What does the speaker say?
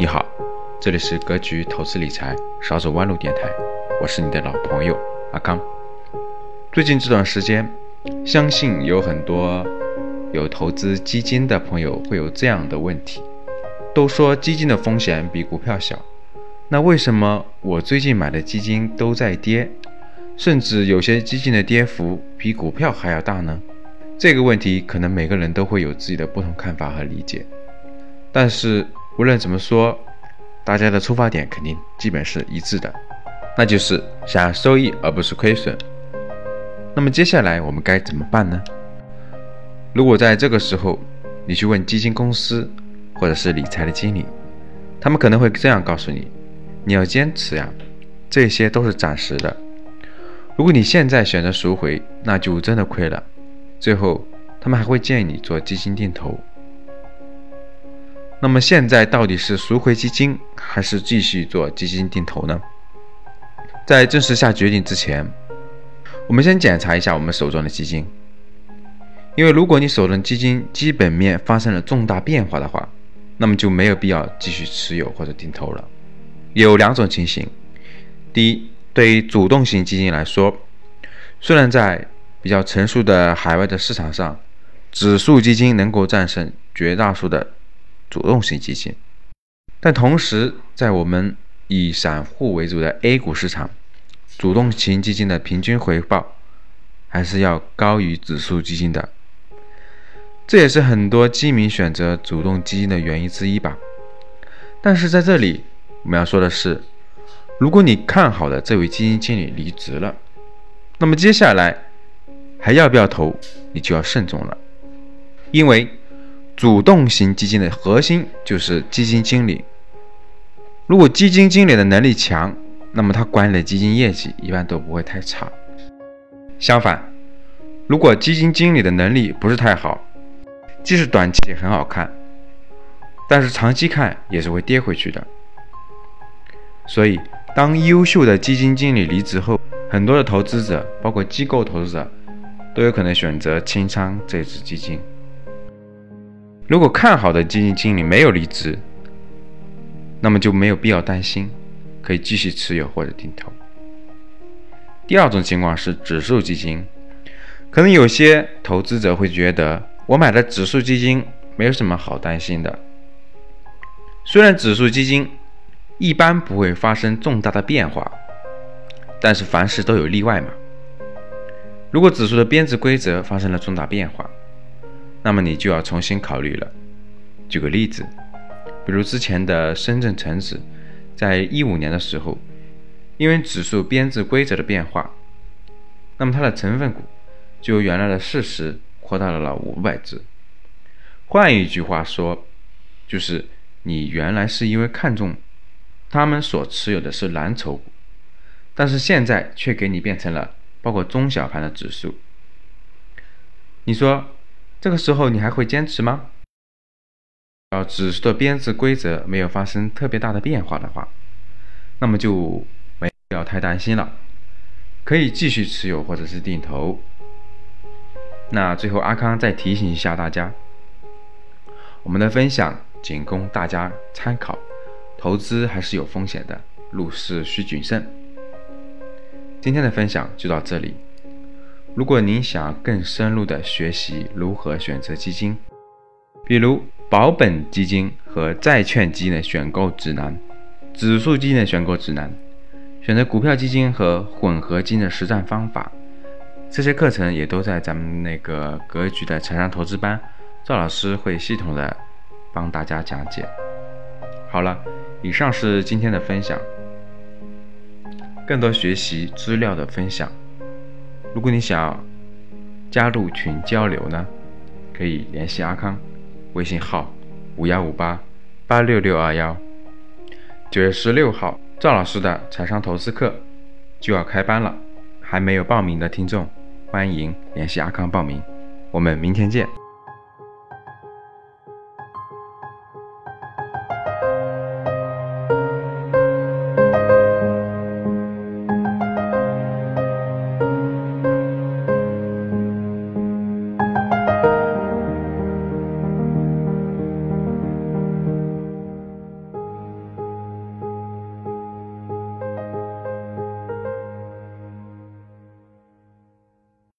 你好，这里是格局投资理财少走弯路电台，我是你的老朋友阿康。最近这段时间，相信有很多有投资基金的朋友会有这样的问题：都说基金的风险比股票小，那为什么我最近买的基金都在跌，甚至有些基金的跌幅比股票还要大呢？这个问题可能每个人都会有自己的不同看法和理解，但是。无论怎么说，大家的出发点肯定基本是一致的，那就是想要收益而不是亏损。那么接下来我们该怎么办呢？如果在这个时候你去问基金公司或者是理财的经理，他们可能会这样告诉你：你要坚持呀，这些都是暂时的。如果你现在选择赎回，那就真的亏了。最后，他们还会建议你做基金定投。那么现在到底是赎回基金，还是继续做基金定投呢？在正式下决定之前，我们先检查一下我们手中的基金。因为如果你手中基金基本面发生了重大变化的话，那么就没有必要继续持有或者定投了。有两种情形：第一，对于主动型基金来说，虽然在比较成熟的海外的市场上，指数基金能够战胜绝大多数的。主动型基金，但同时，在我们以散户为主的 A 股市场，主动型基金的平均回报还是要高于指数基金的。这也是很多基民选择主动基金的原因之一吧。但是在这里，我们要说的是，如果你看好的这位基金经理离职了，那么接下来还要不要投，你就要慎重了，因为。主动型基金的核心就是基金经理。如果基金经理的能力强，那么他管理的基金业绩一般都不会太差。相反，如果基金经理的能力不是太好，即使短期也很好看，但是长期看也是会跌回去的。所以，当优秀的基金经理离职后，很多的投资者，包括机构投资者，都有可能选择清仓这支基金。如果看好的基金经理没有离职，那么就没有必要担心，可以继续持有或者定投。第二种情况是指数基金，可能有些投资者会觉得，我买的指数基金没有什么好担心的。虽然指数基金一般不会发生重大的变化，但是凡事都有例外嘛。如果指数的编制规则发生了重大变化，那么你就要重新考虑了。举个例子，比如之前的深圳成指，在一五年的时候，因为指数编制规则的变化，那么它的成分股就由原来的四十扩大到了五百只。换一句话说，就是你原来是因为看中他们所持有的是蓝筹股，但是现在却给你变成了包括中小盘的指数。你说？这个时候你还会坚持吗？要指数的编制规则没有发生特别大的变化的话，那么就没必要太担心了，可以继续持有或者是定投。那最后阿康再提醒一下大家，我们的分享仅供大家参考，投资还是有风险的，入市需谨慎。今天的分享就到这里。如果您想更深入的学习如何选择基金，比如保本基金和债券基金的选购指南、指数基金的选购指南、选择股票基金和混合基金的实战方法，这些课程也都在咱们那个格局的财商投资班，赵老师会系统的帮大家讲解。好了，以上是今天的分享，更多学习资料的分享。如果你想加入群交流呢，可以联系阿康，微信号五幺五八八六六二幺。九月十六号，赵老师的财商投资课就要开班了，还没有报名的听众，欢迎联系阿康报名。我们明天见。